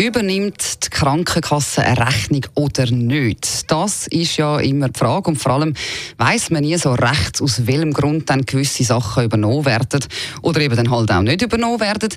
Übernimmt die Krankenkasse eine Rechnung oder nicht? Das ist ja immer die Frage. Und vor allem weiß man nie so recht, aus welchem Grund dann gewisse Sachen übernommen werden oder eben dann halt auch nicht übernommen werden.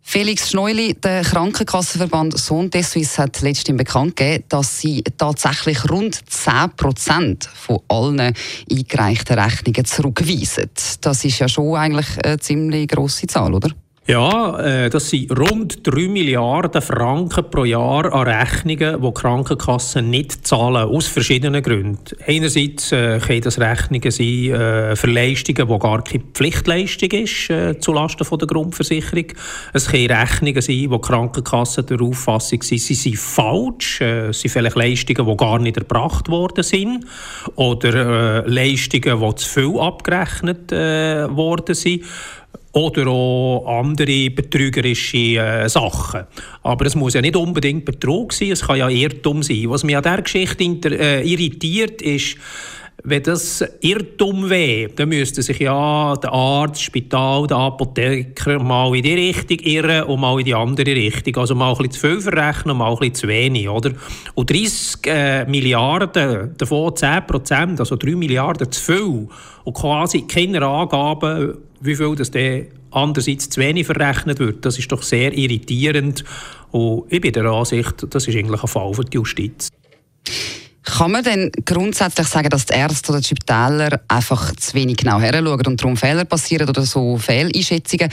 Felix Schneuli, der Krankenkassenverband Sohn des Suisse, hat letztens bekannt gegeben, dass sie tatsächlich rund 10 Prozent von allen eingereichten Rechnungen zurückweisen. Das ist ja schon eigentlich eine ziemlich grosse Zahl, oder? Ja, äh, das sind rund 3 Milliarden Franken pro Jahr an Rechnungen, die die Krankenkassen nicht zahlen, aus verschiedenen Gründen. Einerseits äh, können das Rechnungen sein äh, für Leistungen, die gar keine Pflichtleistung ist, zulasten der Grundversicherung. Es können Rechnungen sein, wo die Krankenkassen der Auffassung sind, sie sind falsch. Es sind vielleicht Leistungen, die gar nicht erbracht worden sind. Oder Leistungen, die zu viel abgerechnet worden sind oder auch andere betrügerische äh, Sachen. Aber es muss ja nicht unbedingt Betrug sein, es kann ja Irrtum sein. Was mich an dieser Geschichte äh, irritiert, ist, wenn das Irrtum wäre, dann müsste sich ja der Arzt, das Spital, der Apotheker mal in die Richtung irren und mal in die andere Richtung. Also mal ein bisschen zu viel verrechnen und mal ein bisschen zu wenig. Oder? Und 30 äh, Milliarden, davon 10 Prozent, also 3 Milliarden zu viel. Und quasi keine Angaben, wie viel das dann andererseits zu wenig verrechnet wird. Das ist doch sehr irritierend. Und ich bin der Ansicht, das ist eigentlich ein Fall für die Justiz. Kann man denn grundsätzlich sagen, dass die Ärzte oder die Spitäler einfach zu wenig genau heranschauen und darum Fehler passieren oder so Fehleinschätzungen?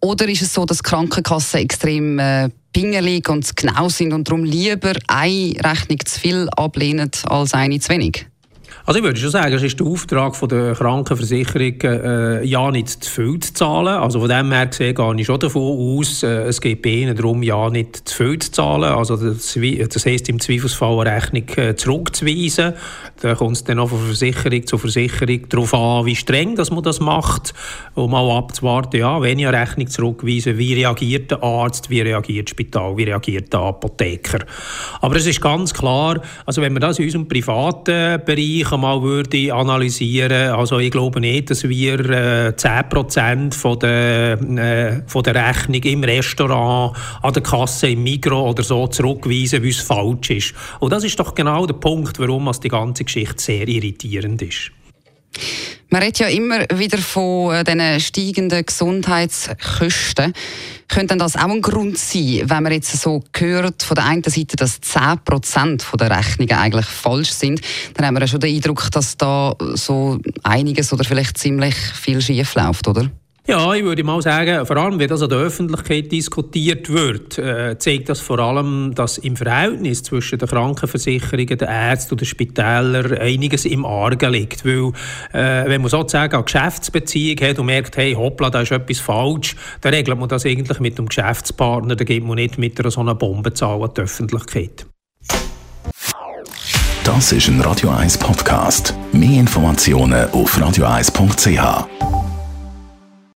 Oder ist es so, dass Krankenkassen extrem äh, pingelig und genau sind und darum lieber eine Rechnung zu viel ablehnen als eine zu wenig? Also ich würde schon sagen, es ist der Auftrag von der Krankenversicherung, äh, ja nicht zu viel zu zahlen. Also von dem her gesehen gehe ich schon davon aus, äh, es geht bei ihnen darum, ja nicht zu viel zu zahlen. Also das, das heisst im Zweifelsfall eine Rechnung äh, zurückzuweisen. Da kommt es dann auch von Versicherung zu Versicherung darauf an, wie streng dass man das macht, um mal abzuwarten, ja, wenn ich eine Rechnung zurückweise, wie reagiert der Arzt, wie reagiert das Spital, wie reagiert der Apotheker. Aber es ist ganz klar, also wenn man das in unserem privaten Bereich mal würde analysieren, also ich glaube nicht, dass wir äh, 10% von der, äh, von der Rechnung im Restaurant, an der Kasse, im Migros oder so zurückweisen, wie es falsch ist. Und das ist doch genau der Punkt, warum die ganze Geschichte sehr irritierend ist. Man redet ja immer wieder von äh, diesen steigenden Gesundheitskosten. Könnte das auch ein Grund sein, wenn man jetzt so hört von der einen Seite, dass 10% der Rechnungen eigentlich falsch sind, dann haben wir ja schon den Eindruck, dass da so einiges oder vielleicht ziemlich viel schief läuft, oder? Ja, ich würde mal sagen, vor allem, wenn das an der Öffentlichkeit diskutiert wird, äh, zeigt das vor allem, dass im Verhältnis zwischen den Krankenversicherungen, den Ärzten und den Spitälern einiges im Argen liegt. Weil, äh, wenn man sozusagen eine Geschäftsbeziehung hat und merkt, hey, hoppla, da ist etwas falsch, dann regelt man das eigentlich mit dem Geschäftspartner, dann geht man nicht mit einer so einer Bombenzahl an die Öffentlichkeit. Das ist ein Radio 1 Podcast. Mehr Informationen auf radio1.ch.